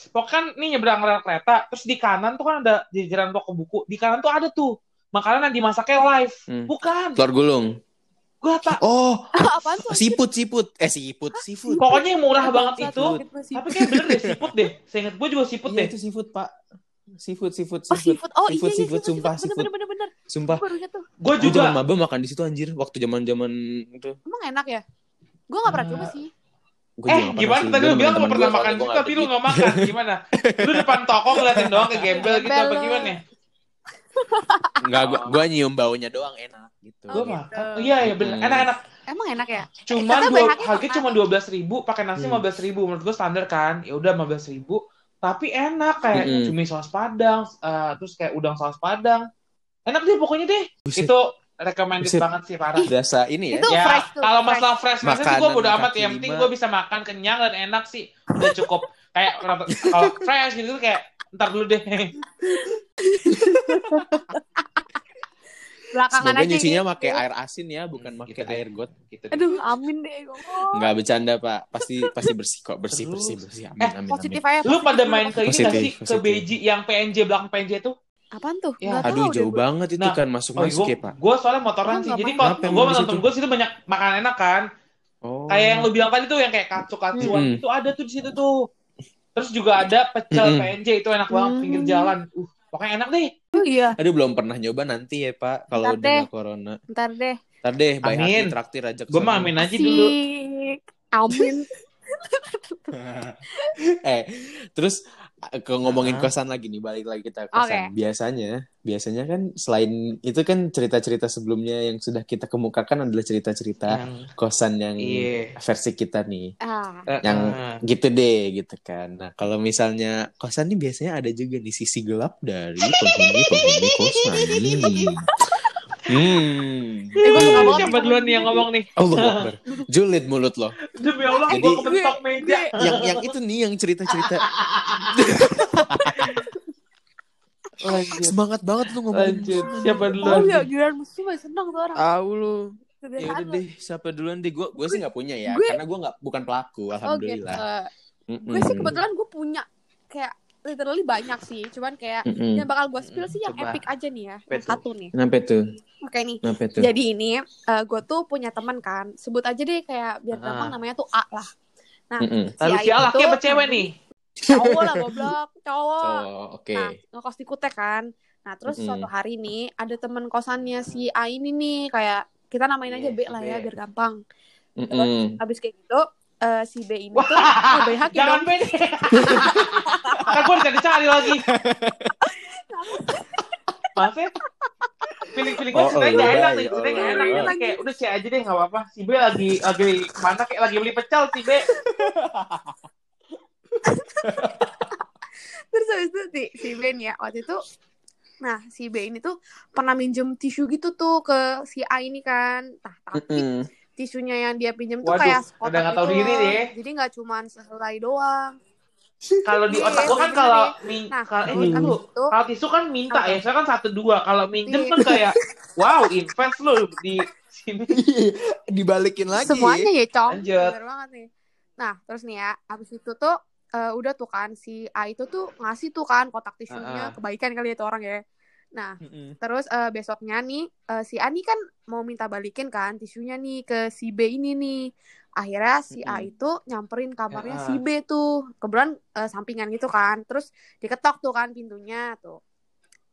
Pokoknya kan nih nyebrang rel kereta, terus di kanan tuh kan ada jajaran toko buku. Di kanan tuh ada tuh makanan yang dimasaknya live. Hmm. Bukan. telur gulung. Gua tak. Oh, <laughs> apaan tuh siput, siput. Eh, siput, seafood. Pokoknya yang murah banget itu. Tapi kayak bener deh siput deh. Seingat gue juga siput Iya, deh. itu seafood, Pak. Seafood, seafood, Oh seafood. seafood, oh Seafood, iya iya seafood, sumpah, bener, seafood. bener bener bener. Sumpah. Gue tuh. Gue juga. maba makan di situ anjir, waktu zaman-zaman itu. Emang enak ya? Gue gak pernah Ah. coba sih. Gua Eh, juga gimana tadi Gua lu bilang lu pernah gua makan gua nggak tapi lu nggak makan gimana? Lu depan toko ngeliatin doang ke gembel gitu apa gimana? Enggak, gua, gua nyium baunya doang enak gitu. Gue Oh, gitu. makan. Oh, iya iya bener. Hmm. Enak-enak. Emang enak ya? Cuman Karena dua, harganya makan. cuma dua belas ribu, pakai nasi Hmm. lima belas ribu. Menurut gue standar kan. Ya udah lima belas ribu. Tapi enak kayak Mm-mm. cumi saus padang, eh, terus kayak udang saus padang. Enak deh pokoknya deh. Buset. Itu recommended Buset. banget sih parah. Berasa ini ya. Itu ya fresh tuh, kalau masalah fresh fresh sih gue bodo amat kaki yang penting gue bisa makan kenyang dan enak sih udah cukup kayak kalau fresh gitu tuh kayak ntar dulu deh Belakangan Semoga aja nyucinya gitu. pakai air asin ya, bukan pakai gitu deh. air got. gitu deh. Aduh, amin deh. ngomong. Enggak bercanda, Pak. Pasti pasti bersih kok, bersih, Terus. bersih, bersih. Amin, Eh, amin, Positif amin. aja. lu pada main ke positif. ini gak Positif, sih ke beji yang PNJ belakang PNJ tuh Apaan tuh? Ya. Nggak Aduh, tahu deh jauh gua. banget itu Nah, kan masuk oh masuk ya, Pak. gue soalnya motoran sih jadi Kenapa gue nonton situ? gue situ banyak makanan enak kan Oh. kayak yang lu bilang tadi tuh yang kayak kacu kacuan Mm-mm. itu ada tuh di situ tuh terus juga ada pecel Mm-mm. PNJ itu enak banget Hmm. pinggir jalan uh pokoknya enak deh Oh iya, Aduh, belum pernah nyoba nanti ya, Pak. Kalau udah deh. corona. ntar deh. Ntar deh, baik hati Amin. traktir aja gue mah amin aja dulu. Amin. <laughs> eh, terus ke ngomongin Hah? kosan lagi nih, balik lagi kita ke kosan. Oke. Biasanya, biasanya kan selain itu kan cerita-cerita sebelumnya yang sudah kita kemukakan adalah cerita-cerita Yang- kosan yang iya versi kita nih. Eh, Yang gitu deh, gitu kan. Nah, kalau misalnya kosan nih biasanya ada juga nih sisi gelap dari penghuni-penghuni kosan. <laughs> Hmm. Eh, gua suka banget siapa duluan nih yang ngomong nih Allah Akbar. Julid mulut lo. demi Allah Jadi- gue kebentok meja Yang yang itu nih yang cerita-cerita lanjut semangat banget lu ngomongin. lanjut siapa oh duluan ya, giliran musuh mah seneng tuh orang. Tahu lu. Ya udah deh, siapa duluan deh? Gue gue sih nggak punya ya, Gue- karena gue nggak bukan pelaku, Oh gitu. alhamdulillah. Gue sih kebetulan gue punya kayak literally banyak sih. Cuman kayak Mm-mm. yang bakal gue spill sih yang Coba. epic aja nih ya. Yang satu nih. Kenapa tuh? Oke nih. Kenapa tuh? Jadi ini gue tuh punya teman kan. Sebut aja deh kayak biar Ah. gampang namanya tuh A lah. Nah, Mm-mm. lalu A si ini laki apa cewek nih Cowok lah goblok, cowok. Cowok, oke. Nah, ngekos di Kutek kan. Nah, terus Mm-mm. suatu hari nih ada teman kosannya si A ini nih kayak kita namain aja Iya, B si lah B. ya biar gampang. Mm-mm. Habis kayak gitu eh, si B ini Wah, tuh <laughs> oh, B Hakim jangan pede kan gue dicari-cari lagi Maksudnya Feeling-feeling gue Oh, ceritanya oh, gak enak nih gak enak. Jadi kayak udah si aja deh gak apa-apa. Si B lagi lagi mana kayak lagi beli pecel si B. <laughs> Terus habis itu si, si B nih ya waktu itu Nah, si B ini tuh pernah minjem tisu gitu tuh ke si A ini kan. Nah, tapi Mm-mm. Tisunya yang dia pinjem tuh kayak udah sekotak nggak tahu gitu diri loh. deh. Jadi nggak cuman sehelai doang. Kalau di Iya, otak gue kan kalau min Nah, kalau eh, kan abis lu itu kalau tisu kan minta Apa? ya, saya kan satu dua. Kalau minjem Iya. kan kayak, wow, invest lu di sini. <laughs> Dibalikin lagi. semuanya ya cong Lanjut. bener banget nih nah terus nih ya abis itu tuh eh, udah tuh kan si A itu tuh ngasih tuh kan kotak tisunya Ah, ah. kebaikan kali itu orang ya nah Mm-mm. terus eh, besoknya nih eh, si A nih kan mau minta balikin kan tisunya nih ke si B ini nih akhirnya si A Mm-mm. itu nyamperin kamarnya Ah, si. B tuh kebetulan eh, sampingan gitu kan terus diketok tuh kan pintunya tuh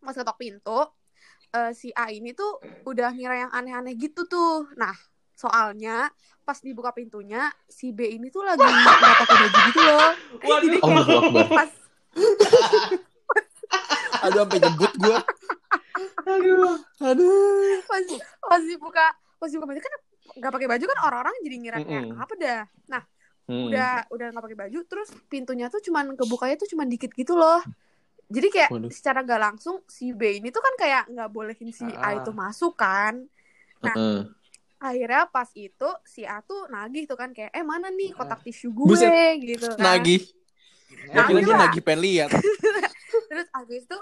pas ketok pintu eh, si A ini tuh udah ngira yang aneh-aneh gitu tuh nah soalnya pas dibuka pintunya si B ini tuh lagi <laughs> nggak pakai baju gitu loh Waduh. jadi kayak pas <laughs> Aduh sampai nyebut gue. Aduh. Aduh. pas pas dibuka pas dibuka baju kan nggak pakai baju kan orang-orang jadi ngira kayak Mm-mm. apa dah nah Hmm. udah udah nggak pakai baju terus pintunya tuh cuman kebukanya tuh cuman dikit gitu loh jadi kayak Waduh. secara gak langsung si B ini tuh kan kayak nggak bolehin si A Ah. itu masuk kan Nah, Heeh. akhirnya pas itu si A tuh nagih tuh kan kayak eh mana nih kotak tisu gue Buset. gitu kan Nagih. Gue kira dia nagih pengen lihat. <laughs> terus abis itu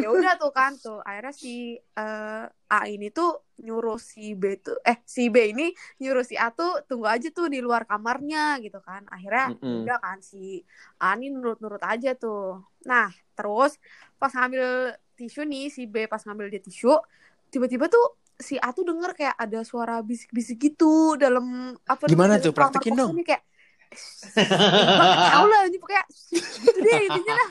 ya udah tuh kan tuh akhirnya si eh, A ini tuh nyuruh si B tuh eh si B ini nyuruh si A tuh tunggu aja tuh di luar kamarnya gitu kan akhirnya Mm-mm. udah kan si A ini nurut-nurut aja tuh nah terus pas ngambil tisu nih si B pas ngambil dia tisu tiba-tiba tuh si A tuh denger kayak ada suara bisik-bisik gitu dalam apa Gimana tuh? Praktekin dong. kayak tahu lah ini pokoknya gitu deh intinya lah.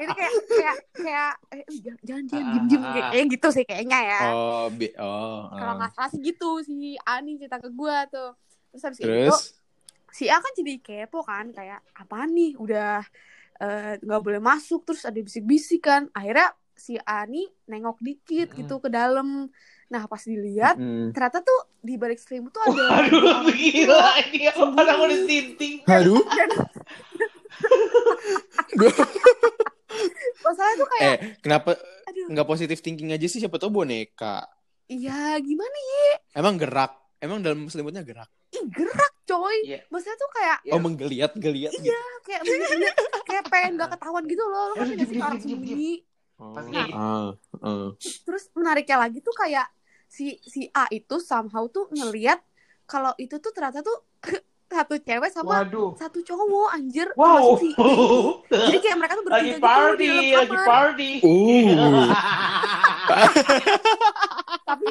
Ini kayak kayak kayak eh, eh, jangan jangan jangan diem diem kayak kayak gitu sih kayaknya ya. Oh, bi oh. kalau ah. nggak salah sih gitu si Ani cerita ke gue tuh. Terus habis itu Terus? si A kan jadi kepo kan kayak apa nih? Udah eh, nggak boleh masuk. Terus ada bisik-bisik kan. Akhirnya si Ani nengok dikit Mm-mm. gitu ke dalam nah pas dilihat Mm. ternyata tuh di balik selimut tuh ada ada Aduh, <laughs> gila ini orang udah tinting. Aduh. Masalahnya tuh kayak eh kenapa aduh nggak positif thinking aja sih siapa tau boneka. iya gimana Emang gerak. Emang dalam selimutnya gerak. ih gerak coy Iya. maksudnya tuh kayak Ya. Oh menggeliat geliat gitu. kayak bener-bener kayak pengen gak ketahuan gitu loh lo kan diem, diem, sembunyi Oh. Nah. Ah, ah. terus menariknya lagi tuh kayak si si A itu somehow tuh ngelihat kalau itu tuh ternyata tuh <laughs> satu cewek sama Waduh. satu cowok anjir Wow. si <laughs> jadi kayak mereka tuh lagi bertiga gitu party, di dalam lagi kamar party. Uh. <laughs> tapi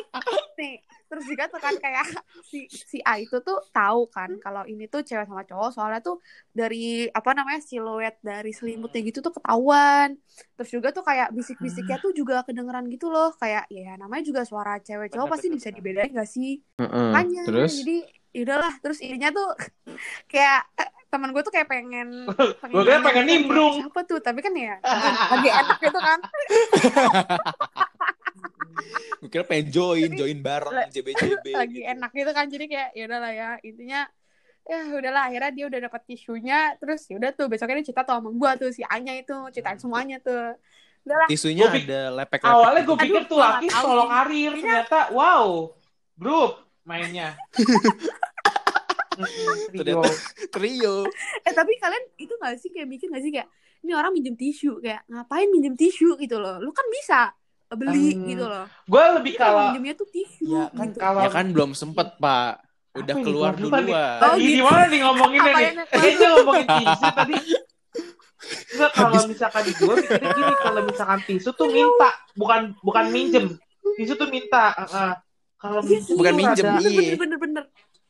nih terus juga tuh kan kayak <laughs> si si A itu tuh tahu kan kalau ini tuh cewek sama cowok soalnya tuh dari apa namanya siluet dari selimutnya gitu tuh ketahuan. Terus juga tuh kayak bisik-bisiknya tuh juga kedengeran gitu loh kayak ya namanya juga suara cewek cowok pasti bisa dibedain gak sih? Heeh. makanya Terus? jadi yaudahlah terus ininya tuh <laughs> kayak teman gue tuh kayak <laughs> pengen kira nanya pengen nimbrung. siapa tuh? Tapi kan ya lagi enak gitu kan gue kira pengen join, join bareng JBJB. <laughs> lagi gitu. enak gitu kan jadi kayak ya udahlah ya intinya ya udahlah akhirnya dia udah dapat tisunya terus ya udah tuh besoknya dia cerita tuh sama gua tuh si Anya itu ceritain semuanya tuh udahlah Tisunya Gua ada lepek-lepek. <laughs> Awalnya gue gitu. pikir Aduh, tuh laki solo karir, ternyata wow, grup mainnya. <laughs> Trio. Trio. eh tapi kalian itu gak sih kayak mikir gak sih kayak ini orang minjem tisu kayak ngapain minjem tisu gitu loh lu kan bisa beli Hmm, gitu loh Gue lebih kalau minjemnya tuh tisu Ya, kan gitu. kalau- Ya kan belum sempet, Pak. Udah Apa keluar duluan. Oh, gitu. di mana nih ngomonginnya nih? <laughs> Kayaknya ngomongin tisu tadi. Enggak kalau misalkan gue mikirnya gini kalau misalkan tisu tuh minta bukan bukan minjem tisu tuh minta Heeh. kalau Iya. Bukan minjem, rada- iya. bener bener bener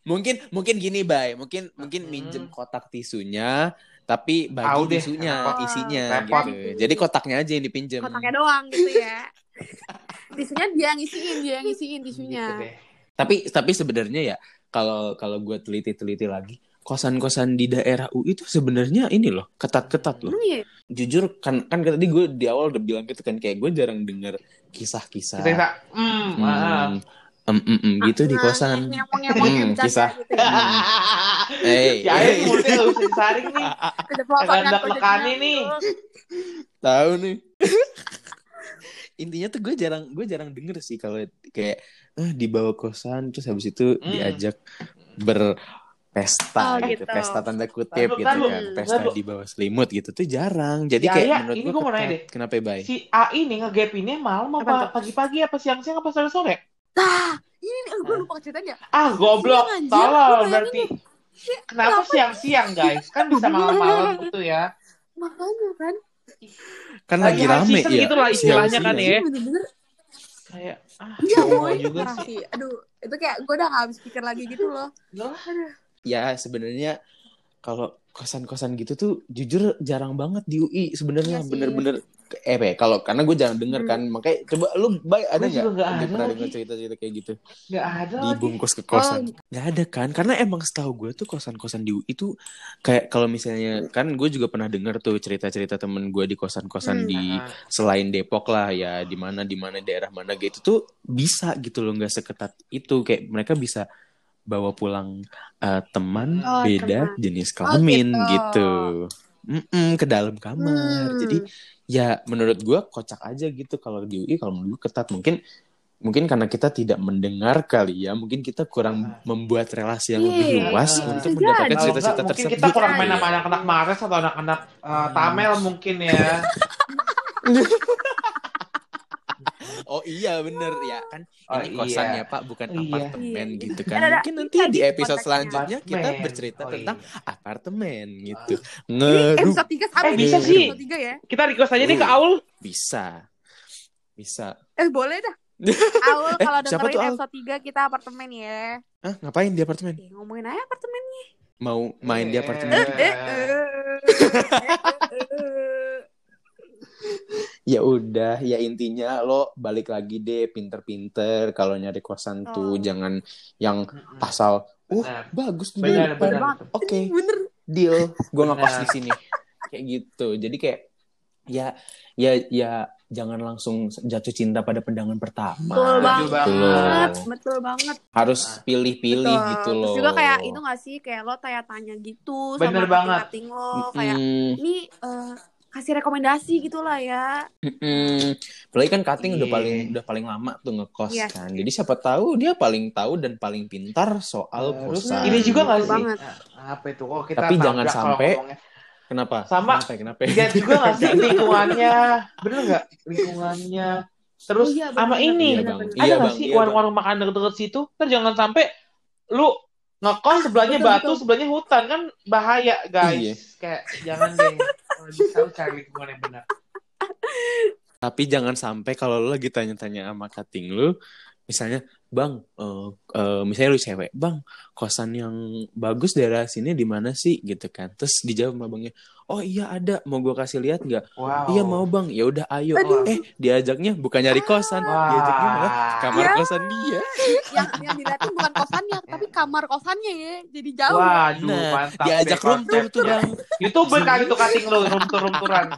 Mungkin mungkin gini, Bay. Mungkin mungkin Hmm. minjem kotak tisunya tapi bagi deh, tisunya, isinya Repot. gitu. Jadi kotaknya aja yang dipinjem. kotaknya doang gitu ya <laughs> tisunya dia yang ngisiin dia yang ngisiin tisunya Gitu deh. Tapi tapi sebenarnya ya kalau kalau gue teliti-teliti lagi, kosan-kosan di daerah UI itu sebenarnya ini loh, ketat-ketat loh. Emang iya? Jujur kan kan tadi gue di awal udah bilang gitu kan kayak gue jarang denger kisah-kisah. Kita bisa hmm, ah. Hmm, em, em, em, gitu di Nah, kosan. Hmm, kisah. gitu ya. <laughs> Eh, ya eh. ini mulutnya gak disaring nih Ada jadinya nih. tahu nih intinya tuh gue jarang gue jarang denger sih kalau kayak eh, dibawa kosan terus habis itu Hmm. diajak berpesta Oh, gitu. gitu. pesta tanda kutip Lalu, gitu kan pesta lalu. di bawah selimut gitu tuh jarang jadi Ya, kayak ya, menurut ini gue gua mau nanya deh. kenapa ya, bay si A ini ngegapinnya malam Apa pagi-pagi apa siang-siang apa sore-sore Nah, ini nih gue lupa ceritain ya. ah goblok tolol berarti Kenapa siang-siang guys? Kan bisa malam-malam gitu ya. Makanya kan. Kan Lagi lagi, rame ya. gitu lah istilahnya kan ya. Bener-bener. Kayak ah, Iya, boy. juga sih. sih. Aduh, itu kayak gue udah gak habis pikir lagi gitu loh. Loh, Ya sebenarnya kalau kosan-kosan gitu tuh jujur jarang banget di UI sebenarnya Iya sih. bener-bener eh Pe, kalau karena gue jarang denger Hmm. kan makanya coba lu baik ada nggak pernah denger cerita-cerita kayak gitu Nggak ada dibungkus ke kosan nggak ada kan karena emang setahu gue tuh kosan-kosan di UI itu kayak kalau misalnya kan gue juga pernah denger tuh cerita-cerita temen gue di kosan-kosan Hmm. di selain Depok lah ya di mana di mana daerah mana gitu tuh bisa gitu loh nggak seketat itu kayak mereka bisa bawa pulang uh, teman Oh, beda teman. jenis kelamin gitu. gitu Mm-mm, ke dalam kamar. Hmm. jadi ya menurut gua kocak aja gitu kalau di UI kalau menurut gua ketat. Mungkin mungkin karena kita tidak mendengar kali ya mungkin kita kurang membuat relasi yang lebih Iya, luas bisa untuk mendapatkan cerita-cerita mungkin tersebut. kita kurang main Iya. sama anak-anak Mares atau anak-anak uh, Tamel mungkin ya. <laughs> Oh iya bener ya kan Oh, ini kosan iya. ya Pak bukan Iya. apartemen Iya. gitu kan. Mungkin nanti di episode selanjutnya kita bercerita Oh, tentang iya. apartemen gitu. Ngeru episode 3 sama Eh, bisa episode sih. 3 ya. Kita request aja nih ke Aul. bisa. Bisa. Eh boleh dah. <laughs> Aul Eh, kalau siapa dengerin tuh, Aul? episode 3 kita apartemen ya. Hah, ngapain di apartemen? Eh, ngomongin aja apartemen. Mau main di apartemen? <laughs> Eh. Eh, eh, eh, eh, eh. Ya udah, ya intinya lo balik lagi deh pinter-pinter kalau nyari kosan tuh Oh. jangan yang asal uh Benar. bagus tuh depan. benar. Oke, Bener. deal gue ngekos di sini kayak gitu jadi kayak ya ya ya jangan langsung jatuh cinta pada pandangan pertama Betul banget. banget. Betul banget. harus pilih-pilih Betul. gitu loh Terus juga kayak itu gak sih kayak lo tanya-tanya gitu Bener sama banget. lo kayak Mm-mm, ini eh, kasih rekomendasi gitu lah ya. mm-mm. apalagi kan cutting udah Iya. paling udah paling lama tuh ngekos Iya. kan jadi siapa tahu dia paling tahu dan paling pintar soal Terus kosan ini juga nggak sih? banget. Nah, Apa itu? Oh, kita Tapi jangan sampai ngomongnya. kenapa Sama. kenapa kenapa Lihat juga nggak sih <laughs> lingkungannya? Bener nggak lingkungannya? Terus Oh iya, sama bener-bener. ini, Iya, Bener, Bang. bener. ada Iya, nggak sih Iya, warung-warung makan deket-deket situ? Ntar jangan sampai lu ngekos sebelahnya Betul, batu, betul. sebelahnya hutan kan bahaya guys. Iya. Kayak jangan deh. <laughs> Kalau bisa cari lingkungan yang benar. Tapi jangan sampai kalau lu lagi tanya-tanya sama cutting lu, misalnya, Bang, eh, eh, misalnya lu cewek, Bang, kosan yang bagus daerah sini di mana sih? Gitu kan. Terus dijawab sama abangnya, oh iya ada, mau gua kasih lihat nggak? Wow. Iya mau bang, ya udah ayo. Aduh. Eh diajaknya bukan nyari kosan, Wah. diajaknya malah kamar Ya. kosan dia. <laughs> yang yang dilihatin bukan kosannya tapi kamar kosannya ya. Jadi jauh. Waduh, Nah, mantap. diajak deh room tour tuh bang. Youtuber kali tuh cutting lu, room tour room touran. <laughs>